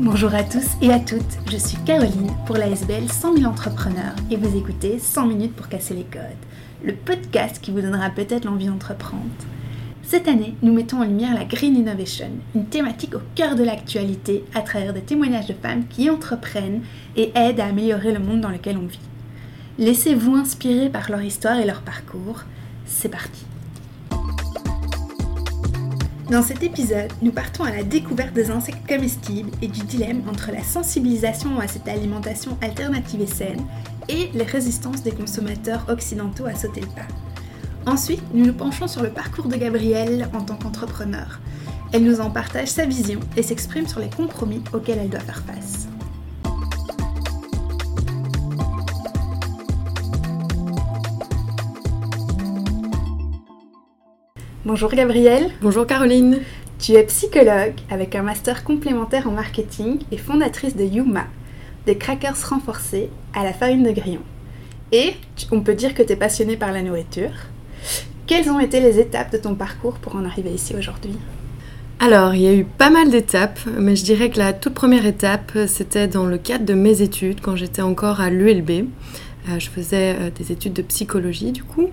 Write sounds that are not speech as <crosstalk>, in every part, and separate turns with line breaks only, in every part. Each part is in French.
Bonjour à tous et à toutes, je suis Caroline pour la SBL 100 000 entrepreneurs et vous écoutez 100 minutes pour casser les codes, le podcast qui vous donnera peut-être l'envie d'entreprendre. Cette année, nous mettons en lumière la Green Innovation, une thématique au cœur de l'actualité à travers des témoignages de femmes qui entreprennent et aident à améliorer le monde dans lequel on vit. Laissez-vous inspirer par leur histoire et leur parcours. C'est parti. Dans cet épisode, nous partons à la découverte des insectes comestibles et du dilemme entre la sensibilisation à cette alimentation alternative et saine et les résistances des consommateurs occidentaux à sauter le pas. Ensuite, nous nous penchons sur le parcours de Gabrielle en tant qu'entrepreneur. Elle nous en partage sa vision et s'exprime sur les compromis auxquels elle doit faire face. Bonjour Gabrielle.
Bonjour Caroline.
Tu es psychologue avec un master complémentaire en marketing et fondatrice de Yuma, des crackers renforcés à la farine de grillon. Et on peut dire que tu es passionnée par la nourriture. Quelles ont été les étapes de ton parcours pour en arriver ici aujourd'hui?
Alors, il y a eu pas mal d'étapes, mais je dirais que la toute première étape, c'était dans le cadre de mes études, quand j'étais encore à l'ULB. Euh, je faisais euh, des études de psychologie, du coup,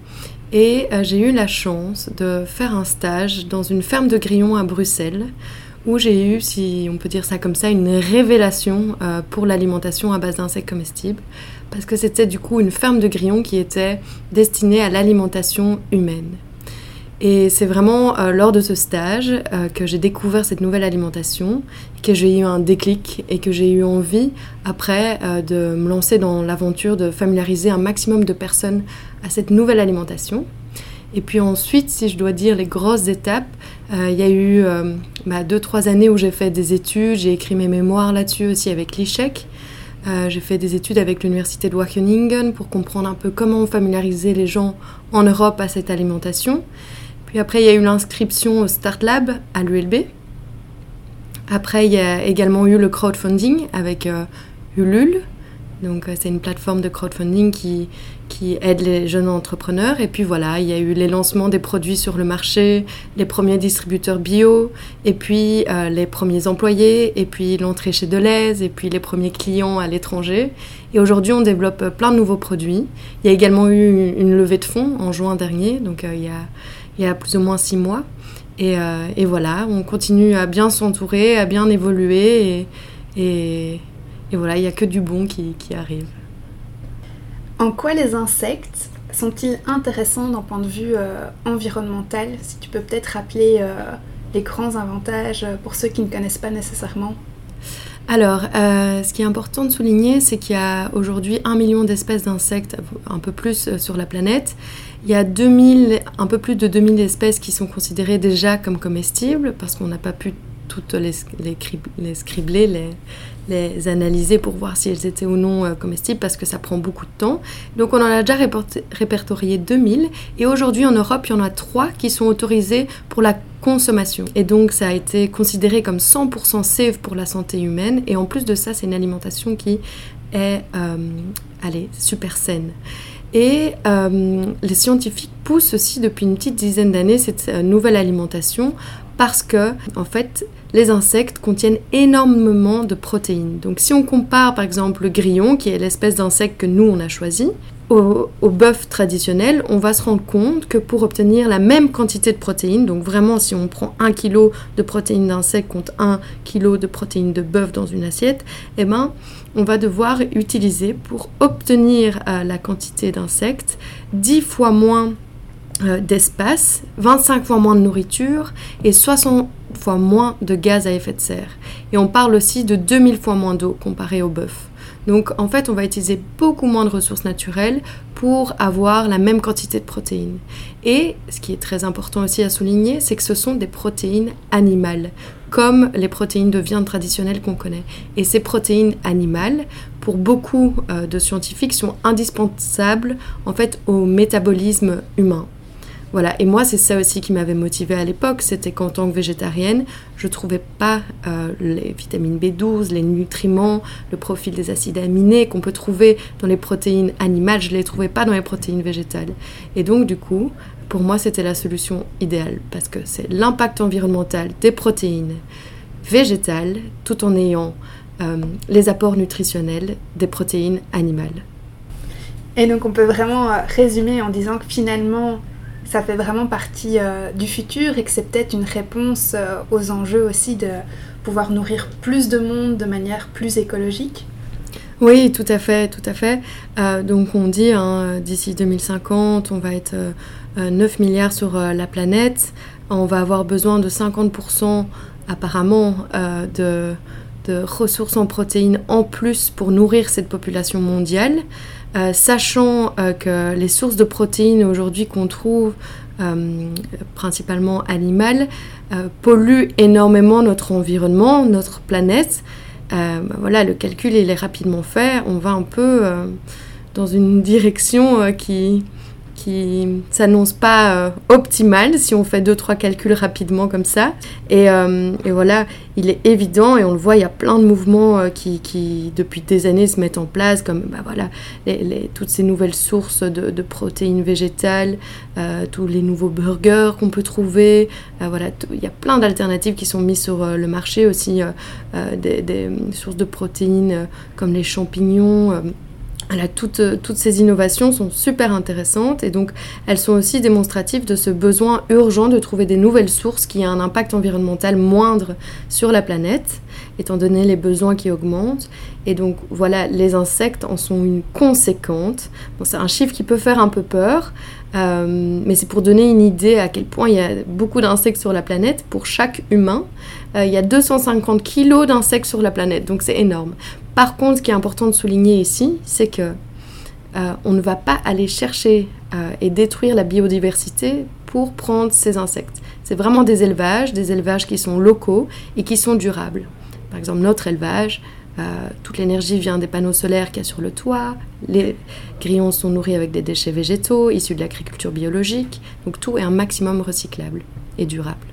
et euh, j'ai eu la chance de faire un stage dans une ferme de grillons à Bruxelles, où j'ai eu, si on peut dire ça comme ça, une révélation euh, pour l'alimentation à base d'insectes comestibles, parce que c'était du coup une ferme de grillons qui était destinée à l'alimentation humaine. Et c'est vraiment euh, lors de ce stage que j'ai découvert cette nouvelle alimentation, que j'ai eu un déclic et que j'ai eu envie après de me lancer dans l'aventure de familiariser un maximum de personnes à cette nouvelle alimentation. Et puis ensuite, si je dois dire les grosses étapes, euh, il y a eu euh, bah, deux, trois années où j'ai fait des études, j'ai écrit mes mémoires là-dessus aussi avec l'ICHEC. Euh, j'ai fait des études avec l'université de Wageningen pour comprendre un peu comment familiariser les gens en Europe à cette alimentation. Puis après, il y a eu l'inscription au Start Lab à l'ULB. Après, il y a également eu le crowdfunding avec Ulule. Donc, c'est une plateforme de crowdfunding qui, qui aide les jeunes entrepreneurs. Et puis voilà, il y a eu les lancements des produits sur le marché, les premiers distributeurs bio, et puis euh, les premiers employés, et puis l'entrée chez Deleuze, et puis les premiers clients à l'étranger. Et aujourd'hui, on développe plein de nouveaux produits. Il y a également eu une levée de fonds en juin dernier, donc euh, il, y a, il, y a, plus ou moins six mois. Et, euh, et voilà, on continue à bien s'entourer, à bien évoluer, et, et, et voilà, il n'y a que du bon qui, qui arrive.
En quoi les insectes sont-ils intéressants d'un point de vue euh, environnemental? Si tu peux peut-être rappeler euh, les grands avantages pour ceux qui ne connaissent pas nécessairement.
Alors, euh, ce qui est important de souligner, c'est qu'il y a aujourd'hui un million d'espèces d'insectes, un peu plus sur la planète. Il y a 2000, un peu plus de 2000 espèces qui sont considérées déjà comme comestibles, parce qu'on n'a pas pu toutes les, les, les scribler, les, les analyser pour voir si elles étaient ou non euh, comestibles parce que ça prend beaucoup de temps. Donc on en a déjà répertorié 2000 et aujourd'hui en Europe il y en a 3 qui sont autorisés pour la consommation. Et donc ça a été considéré comme 100% safe pour la santé humaine et en plus de ça c'est une alimentation qui est euh, allez, super saine. Et euh, les scientifiques poussent aussi depuis une petite dizaine d'années cette nouvelle alimentation parce que, en fait, les insectes contiennent énormément de protéines. Donc si on compare par exemple le grillon, qui est l'espèce d'insecte que nous on a choisi, au, bœuf traditionnel, on va se rendre compte que pour obtenir la même quantité de protéines, donc vraiment si on prend 1 kg de protéines d'insectes contre 1 kg de protéines de bœuf dans une assiette, eh ben, on va devoir utiliser pour obtenir euh, la quantité d'insectes 10 fois moins euh, d'espace, 25 fois moins de nourriture et 60 fois moins de gaz à effet de serre. Et on parle aussi de 2000 fois moins d'eau comparé au bœuf. Donc en fait, on va utiliser beaucoup moins de ressources naturelles pour avoir la même quantité de protéines. Et ce qui est très important aussi à souligner, c'est que ce sont des protéines animales, comme les protéines de viande traditionnelles qu'on connaît. Et ces protéines animales, pour beaucoup euh, de scientifiques, sont indispensables en fait au métabolisme humain. Voilà, et moi c'est ça aussi qui m'avait motivée à l'époque, c'était qu'en tant que végétarienne, je ne trouvais pas euh, les vitamines B12, les nutriments, le profil des acides aminés qu'on peut trouver dans les protéines animales, je ne les trouvais pas dans les protéines végétales. Et donc du coup, pour moi c'était la solution idéale, parce que c'est l'impact environnemental des protéines végétale tout en ayant les apports nutritionnels des protéines animales.
Et donc on peut vraiment résumer en disant que finalement ça fait vraiment partie du futur et que c'est peut-être une réponse aux enjeux aussi de pouvoir nourrir plus de monde de manière plus écologique
oui, tout à fait, tout à fait. Euh, donc on dit hein, d'ici 2050, on va être 9 euh, milliards sur euh, la planète. On va avoir besoin de 50% apparemment de, de, ressources en protéines en plus pour nourrir cette population mondiale. Sachant que les sources de protéines aujourd'hui qu'on trouve principalement animales polluent énormément notre environnement, notre planète. Euh, bah voilà, le calcul il est rapidement fait. On va un peu euh, dans une direction euh, qui, qui s'annonce pas euh, optimal si on fait deux trois calculs rapidement comme ça. Et, euh, et, voilà il est évident et on le voit il y a plein de mouvements euh, qui, qui, depuis des années se mettent en place comme bah voilà toutes ces nouvelles sources de, protéines végétales tous les nouveaux burgers qu'on peut trouver. Voilà il y a plein d'alternatives qui sont mises sur le marché aussi des, sources de protéines comme les champignons toutes, toutes, ces innovations sont super intéressantes et donc elles sont aussi démonstratives de ce besoin urgent de trouver des nouvelles sources qui aient un impact environnemental moindre sur la planète, étant donné les besoins qui augmentent. Et donc voilà, les insectes en sont une conséquente. C'est un chiffre qui peut faire un peu peur, euh, mais c'est pour donner une idée à quel point il y a beaucoup d'insectes sur la planète. Pour chaque humain, euh, il y a 250 kilos d'insectes sur la planète, donc c'est énorme. Par contre, ce qui est important de souligner ici, c'est que euh, on ne va pas aller chercher euh, et détruire la biodiversité pour prendre ces insectes. C'est vraiment des élevages, des élevages qui sont locaux et qui sont durables. Par exemple, notre élevage, euh, toute l'énergie vient des panneaux solaires qu'il y a sur le toit, les grillons sont nourris avec des déchets végétaux issus de l'agriculture biologique, donc tout est un maximum recyclable et durable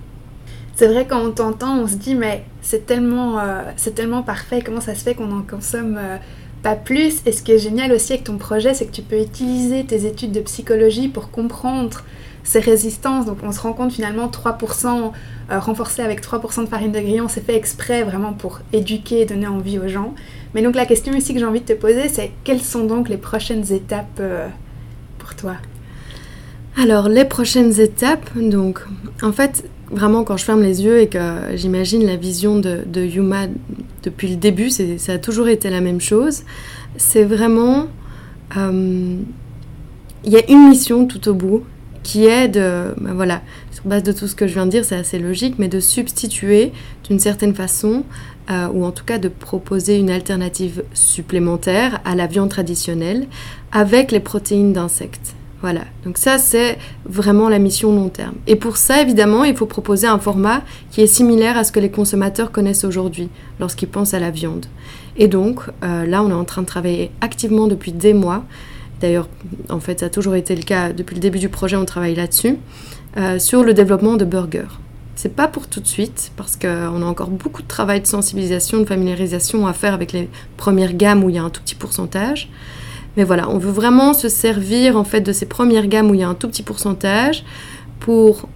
c'est vrai quand on t'entend, on se dit mais c'est tellement, euh, parfait, comment ça se fait qu'on en consomme euh, pas plus? Et ce qui est génial aussi avec ton projet, c'est que tu peux utiliser tes études de psychologie pour comprendre ces résistances. Donc on se rend compte finalement 3% euh, renforcé avec 3% de farine de grillon, c'est fait exprès vraiment pour éduquer et donner envie aux gens. Mais donc la question ici que j'ai envie de te poser, c'est quelles sont donc les prochaines étapes pour toi?
Alors les prochaines étapes, donc en fait vraiment quand je ferme les yeux et que j'imagine la vision de, Yuma depuis le début, ça a toujours été la même chose. C'est vraiment... Euh, il y a une mission tout au bout qui est de... Ben voilà, sur base de tout ce que je viens de dire, c'est assez logique, mais de substituer d'une certaine façon, euh, ou en tout cas de proposer une alternative supplémentaire à la viande traditionnelle avec les protéines d'insectes. Voilà, donc ça c'est vraiment la mission long terme. Et pour ça, évidemment, il faut proposer un format qui est similaire à ce que les consommateurs connaissent aujourd'hui lorsqu'ils pensent à la viande. Et donc euh, là, on est en train de travailler activement depuis des mois. D'ailleurs, en fait, ça a toujours été le cas depuis le début du projet, on travaille là-dessus, euh, sur le développement de burgers. C'est pas pour tout de suite, parce qu'on a encore beaucoup de travail de sensibilisation, de familiarisation à faire avec les premières gammes où il y a un tout petit pourcentage. Mais voilà, on veut vraiment se servir en fait de ces premières gammes où il y a un tout petit pourcentage pour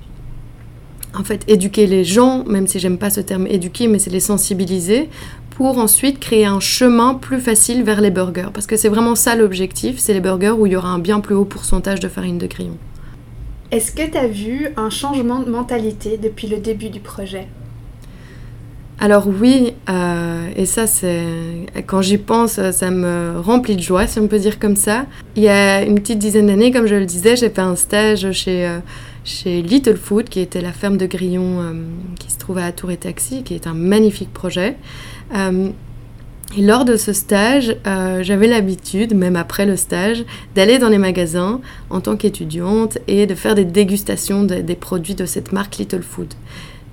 éduquer les gens, même si j'aime pas ce terme éduquer, mais c'est les sensibiliser pour ensuite créer un chemin plus facile vers les burgers. Parce que c'est vraiment ça l'objectif, c'est les burgers où il y aura un bien plus haut pourcentage de farine de grillon.
Est-ce que tu as vu un changement de mentalité depuis le début du projet?
Alors oui, euh, et ça c'est quand j'y pense, ça me remplit de joie, si on peut dire comme ça. Il y a une petite dizaine d'années, comme je le disais, j'ai fait un stage chez, euh, chez Little Food, qui était la ferme de grillons euh, qui se trouve à Tour et Taxi, qui est un magnifique projet. et lors de ce stage, j'avais l'habitude, même après le stage, d'aller dans les magasins en tant qu'étudiante et de faire des dégustations des produits de cette marque Little Food.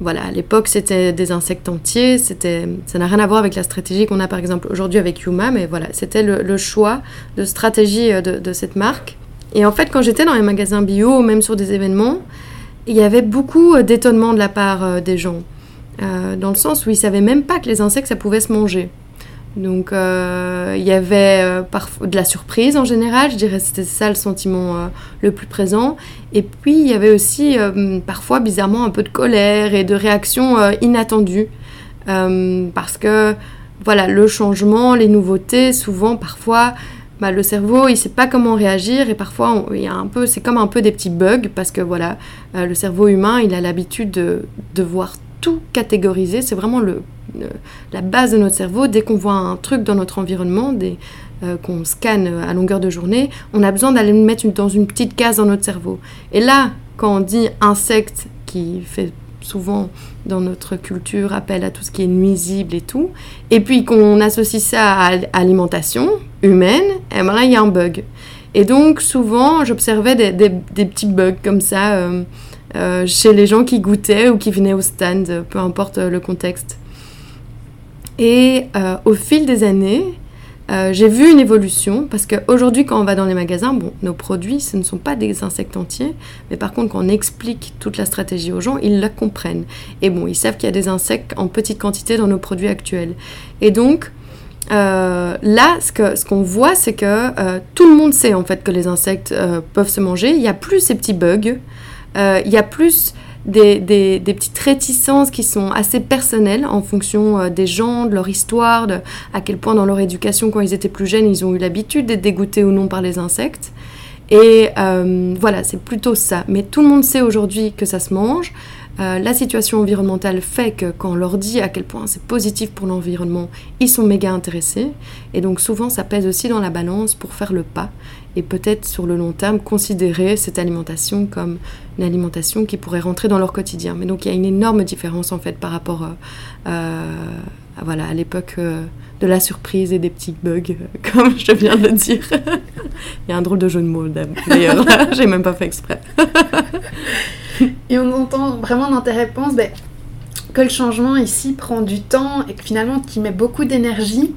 Voilà, à l'époque, c'était des insectes entiers. C'était, ça n'a rien à voir avec la stratégie qu'on a par exemple aujourd'hui avec Yuma, mais voilà, c'était le, choix de stratégie euh, de, cette marque. Et en fait, quand j'étais dans les magasins bio, même sur des événements, il y avait beaucoup euh, d'étonnement de la part euh, des gens, dans le sens où ils savaient même pas que les insectes ça pouvait se manger. Donc euh, il y avait euh, de la surprise en général, je dirais c'était ça le sentiment euh, le plus présent. Et puis il y avait aussi parfois bizarrement un peu de colère et de réactions inattendues parce que voilà, le changement, les nouveautés, souvent, parfois, bah, le cerveau, il sait pas comment réagir et parfois, c'est comme un peu des petits bugs parce que voilà, le cerveau humain, il a l'habitude de, de, voir tout catégoriser. C'est vraiment le, la base de notre cerveau. Dès qu'on voit un truc dans notre environnement, euh, qu'on scanne à longueur de journée, on a besoin d'aller le mettre dans une petite case dans notre cerveau. Et là, quand on dit insecte qui fait souvent dans notre culture appel à tout ce qui est nuisible et tout, et puis qu'on associe ça à l'alimentation humaine, et eh ben là il y a un bug. Et donc souvent j'observais des, petits bugs comme ça euh, euh, chez les gens qui goûtaient ou qui venaient au stand, peu importe le contexte. Et euh, au fil des années, euh, j'ai vu une évolution parce qu'aujourd'hui, quand on va dans les magasins, bon, nos produits, ce ne sont pas des insectes entiers, mais par contre, quand on explique toute la stratégie aux gens, ils la comprennent. Et bon, ils savent qu'il y a des insectes en petite quantité dans nos produits actuels. Et donc, euh, là, ce qu'on ce qu'on voit, c'est que tout le monde sait en fait que les insectes peuvent se manger. Il n'y a plus ces petits bugs. il y a plus des, petites réticences qui sont assez personnelles en fonction euh, des gens, de leur histoire, de à quel point dans leur éducation, quand ils étaient plus jeunes, ils ont eu l'habitude d'être dégoûtés ou non par les insectes. Et euh, voilà, c'est plutôt ça. Mais tout le monde sait aujourd'hui que ça se mange. Euh, la situation environnementale fait que quand on leur dit à quel point c'est positif pour l'environnement, ils sont méga intéressés. Et donc souvent, ça pèse aussi dans la balance pour faire le pas et peut-être sur le long terme considérer cette alimentation comme une alimentation qui pourrait rentrer dans leur quotidien. Mais donc il y a une énorme différence en fait par rapport euh, euh, à, voilà, à l'époque euh, de la surprise et des petits bugs, <laughs> comme je viens de dire. <laughs> il y a un drôle de jeu de mots d'ailleurs, j'ai même pas fait exprès. <laughs>
et on entend vraiment dans tes réponses ben, que le changement ici prend du temps et que finalement tu mets beaucoup d'énergie.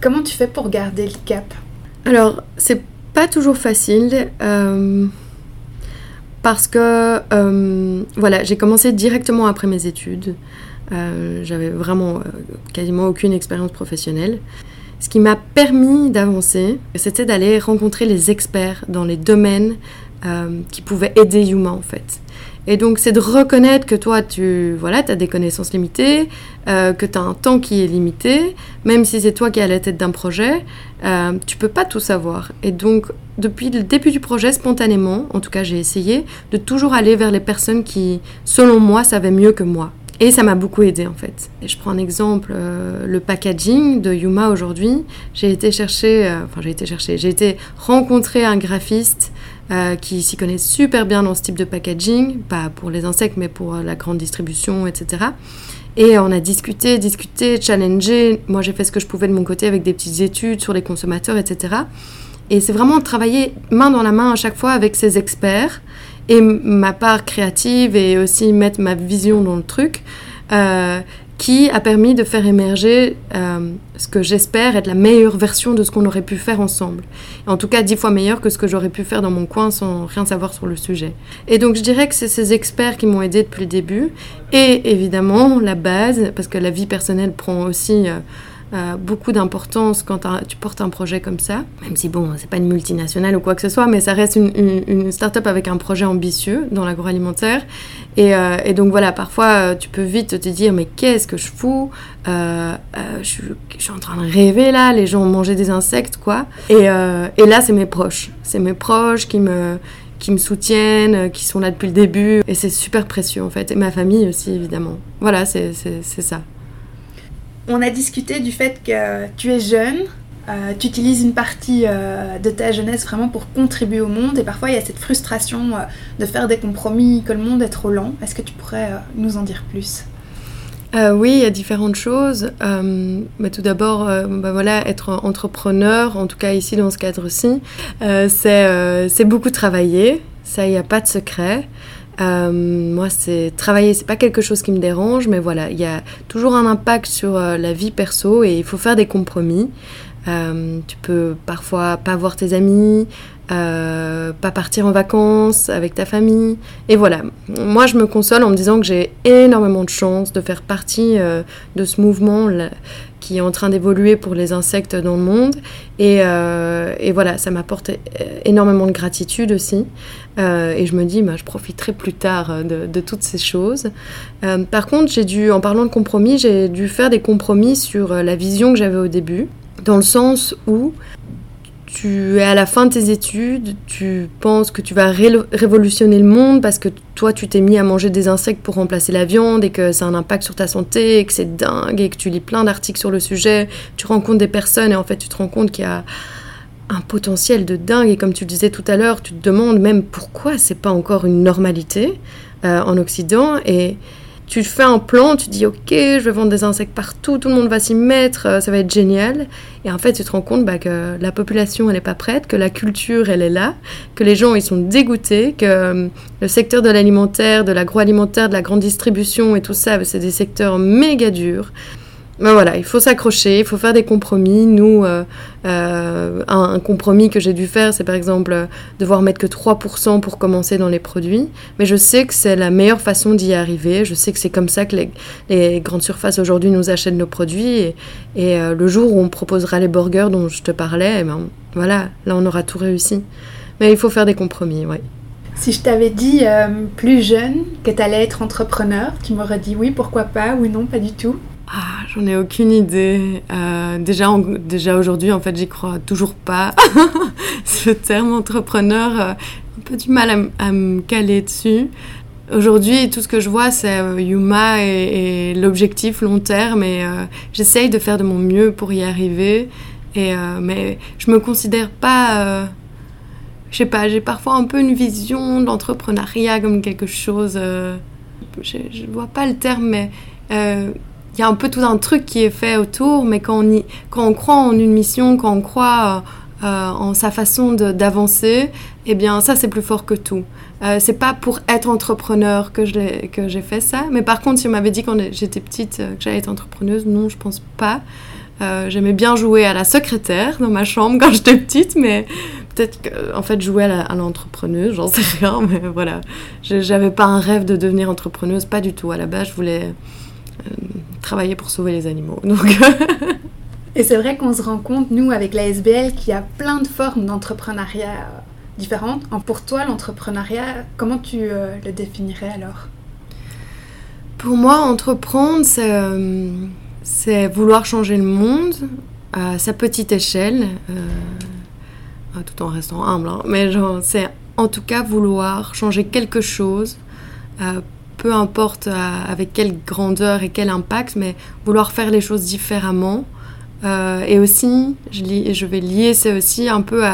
comment tu fais pour garder le cap?
Alors, c'est pas toujours facile euh, parce que euh, voilà, j'ai commencé directement après mes études. Euh, j'avais vraiment quasiment aucune expérience professionnelle. Ce qui m'a permis d'avancer, c'était d'aller rencontrer les experts dans les domaines qui pouvaient aider Yuma en fait. Et donc, c'est de reconnaître que toi, tu voilà, as des connaissances limitées, euh, que tu as un temps qui est limité, même si c'est toi qui es à la tête d'un projet, euh, tu peux pas tout savoir. Et donc, depuis le début du projet, spontanément, en tout cas, j'ai essayé de toujours aller vers les personnes qui, selon moi, savaient mieux que moi. Et ça m'a beaucoup aidé en fait. Et je prends un exemple, euh, le packaging de Yuma aujourd'hui. J'ai été chercher, euh, enfin j'ai été chercher, j'ai été rencontrer un graphiste euh, qui s'y connaît super bien dans ce type de packaging, pas pour les insectes, mais pour la grande distribution, etc. Et on a discuté, discuté, challengé. Moi, j'ai fait ce que je pouvais de mon côté avec des petites études sur les consommateurs, etc. Et c'est vraiment travailler main dans la main à chaque fois avec ces experts et ma part créative et aussi mettre ma vision dans le truc. Euh, qui a permis de faire émerger euh, ce que j'espère être la meilleure version de ce qu'on aurait pu faire ensemble. En tout cas, dix fois meilleur que ce que j'aurais pu faire dans mon coin sans rien savoir sur le sujet. Et donc, je dirais que c'est ces experts qui m'ont aidé depuis le début. Et évidemment, la base, parce que la vie personnelle prend aussi... Euh, euh, beaucoup d'importance quand tu portes un projet comme ça, même si bon, c'est pas une multinationale ou quoi que ce soit, mais ça reste une, une, start-up avec un projet ambitieux dans l'agroalimentaire. Et, euh, et, donc voilà, parfois euh, tu peux vite te dire, mais qu'est-ce que je fous? Je, je, suis en train de rêver là, les gens ont mangé des insectes, quoi. Et, et là, c'est mes proches. C'est mes proches qui me qui me soutiennent, qui sont là depuis le début. Et c'est super précieux en fait. Et ma famille aussi, évidemment. Voilà, c'est ça.
On a discuté du fait que tu es jeune, euh, tu utilises une partie euh, de ta jeunesse vraiment pour contribuer au monde et parfois il y a cette frustration euh, de faire des compromis, que le monde est trop lent. Est-ce que tu pourrais nous en dire plus?
Oui, il y a différentes choses. mais tout d'abord, bah voilà, être entrepreneur, en tout cas ici dans ce cadre-ci, c'est beaucoup travailler. Ça, il n'y a pas de secret. Euh, moi, c'est travailler, c'est pas quelque chose qui me dérange, mais voilà, il y a toujours un impact sur euh, la vie perso et il faut faire des compromis. tu peux parfois pas voir tes amis, pas partir en vacances avec ta famille. Et voilà, moi je me console en me disant que j'ai énormément de chance de faire partie de ce mouvement qui est en train d'évoluer pour les insectes dans le monde. Et, et voilà, ça m'apporte énormément de gratitude aussi. Euh, et je me dis, bah, je profiterai plus tard euh, de, toutes ces choses. Euh, par contre, j'ai dû, en parlant de compromis, j'ai dû faire des compromis sur la vision que j'avais au début, dans le sens où tu es à la fin de tes études, tu penses que tu vas révolutionner le monde parce que toi, tu t'es mis à manger des insectes pour remplacer la viande et que ça a un impact sur ta santé et que c'est dingue et que tu lis plein d'articles sur le sujet, tu rencontres des personnes et en fait, tu te rends compte qu'il y a un potentiel de dingue. Et comme tu le disais tout à l'heure, tu te demandes même pourquoi c'est pas encore une normalité euh, en Occident. Et tu fais un plan, tu dis ok, je vais vendre des insectes partout, tout le monde va s'y mettre, euh, ça va être génial. Et en fait, tu te rends compte bah, que la population, elle n'est pas prête, que la culture, elle est là, que les gens, ils sont dégoûtés, que euh, le secteur de l'alimentaire, de l'agroalimentaire, de la grande distribution et tout ça, c'est des secteurs méga durs. Ben voilà, il faut s'accrocher, il faut faire des compromis. Nous, euh, euh, un, compromis que j'ai dû faire, c'est par exemple euh, devoir mettre que 3% pour commencer dans les produits. Mais je sais que c'est la meilleure façon d'y arriver. Je sais que c'est comme ça que les, grandes surfaces aujourd'hui nous achètent nos produits. Et, le jour où on proposera les burgers dont je te parlais, eh ben, voilà, là on aura tout réussi. Mais il faut faire des compromis, oui.
Si je t'avais dit plus jeune que tu allais être entrepreneur, tu m'aurais dit oui, pourquoi pas, ou non, pas du tout
ah, j'en ai aucune idée. Euh, déjà, déjà aujourd'hui, en fait, j'y crois toujours pas. <laughs> Ce terme entrepreneur, euh, un peu du mal à, me caler dessus. Aujourd'hui, tout ce que je vois, c'est euh, Yuma et, l'objectif long terme. Et j'essaye de faire de mon mieux pour y arriver. Et, mais je me considère pas. je sais pas, j'ai parfois un peu une vision de l'entrepreneuriat comme quelque chose. je, ne vois pas le terme, mais il y a un peu tout un truc qui est fait autour, mais quand on, croit en une mission, quand on croit euh, en sa façon d'avancer, eh bien ça c'est plus fort que tout. Euh, c'est pas pour être entrepreneur que j'ai fait ça, mais par contre si on m'avait dit quand j'étais petite euh, que j'allais être entrepreneuse, non je pense pas. Euh, j'aimais bien jouer à la secrétaire dans ma chambre quand j'étais petite, mais peut-être qu'en en fait jouer à l'entrepreneuse, j'en sais rien, <laughs> mais voilà. J'avais pas un rêve de devenir entrepreneuse, pas du tout. À la base, je voulais travailler pour sauver les animaux. <laughs> Donc
Et c'est vrai qu'on se rend compte, nous, avec la SBL, qu'il y a plein de formes d'entrepreneuriat différentes. Pour toi, l'entrepreneuriat, comment tu euh, le définirais alors?
Pour moi, entreprendre, c'est, euh, vouloir changer le monde à sa petite échelle, euh, tout en restant humble. Hein. Mais c'est en tout cas vouloir changer quelque chose peu importe euh, avec quelle grandeur et quel impact, mais vouloir faire les choses différemment. Euh, et aussi, je, vais lier ça aussi un peu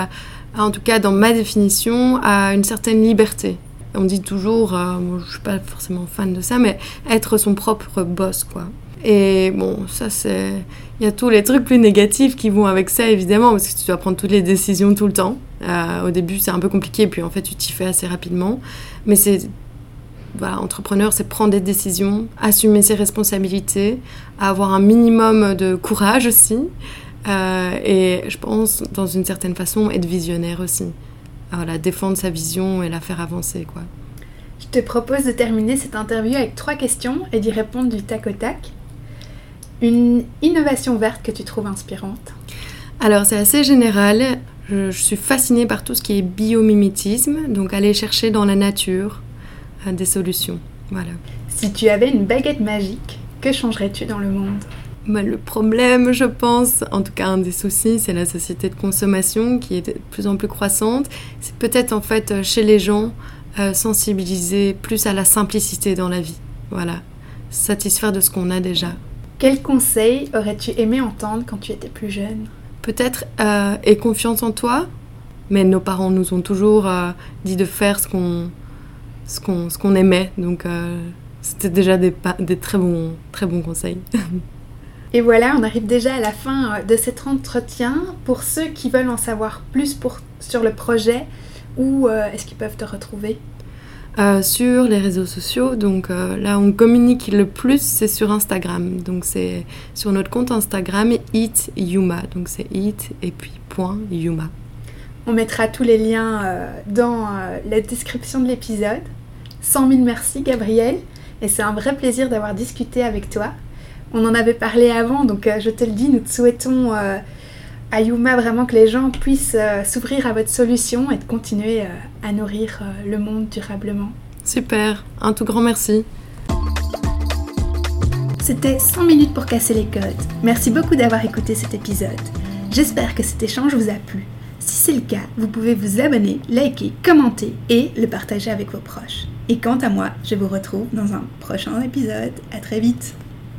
en tout cas dans ma définition, à une certaine liberté. On dit toujours, euh, je ne suis pas forcément fan de ça, mais être son propre boss, quoi. Et bon, ça c'est... Il y a tous les trucs plus négatifs qui vont avec ça, évidemment, parce que tu dois prendre toutes les décisions tout le temps. au début, c'est un peu compliqué, puis en fait, tu t'y fais assez rapidement. Mais c'est voilà, entrepreneur, c'est prendre des décisions, assumer ses responsabilités, avoir un minimum de courage aussi, euh, et je pense, dans une certaine façon, être visionnaire aussi. Voilà, défendre sa vision et la faire avancer, quoi.
Je te propose de terminer cette interview avec trois questions et d'y répondre du tac au tac. Une innovation verte que tu trouves inspirante?
Alors, c'est assez général. Je, je suis fascinée par tout ce qui est biomimétisme, donc aller chercher dans la nature, des solutions. Voilà.
Si tu avais une baguette magique, que changerais-tu dans le monde?
Bah, Le problème, je pense, en tout cas un des soucis, c'est la société de consommation qui est de plus en plus croissante. C'est peut-être en fait euh, chez les gens euh, sensibiliser plus à la simplicité dans la vie. Voilà, satisfaire de ce qu'on a déjà.
Quel conseil aurais-tu aimé entendre quand tu étais plus jeune?
Peut-être euh, aie confiance en toi, mais nos parents nous ont toujours dit de faire ce qu'on ce qu'on ce qu'on aimait. Donc euh, c'était déjà des, des très, bons, très bons conseils. <laughs>
Et voilà, on arrive déjà à la fin euh, de cet entretien. Pour ceux qui veulent en savoir plus pour, sur le projet, où euh, est-ce qu'ils peuvent te retrouver?
Euh, sur les réseaux sociaux. Donc euh, là, on communique le plus, c'est sur Instagram. Donc c'est sur notre compte Instagram Eat Yuma. Donc c'est Eat et puis point Yuma.
On mettra tous les liens euh, dans la description de l'épisode. 100 000 merci Gabriel et c'est un vrai plaisir d'avoir discuté avec toi. On en avait parlé avant, donc je te le dis, nous te souhaitons à Yuma vraiment que les gens puissent s'ouvrir à votre solution et de continuer à nourrir le monde durablement.
Super, un tout grand merci.
C'était 100 minutes pour casser les codes. Merci beaucoup d'avoir écouté cet épisode. J'espère que cet échange vous a plu. Si c'est le cas, vous pouvez vous abonner, liker, commenter et le partager avec vos proches. Et quant à moi, je vous retrouve dans un prochain épisode. À très vite.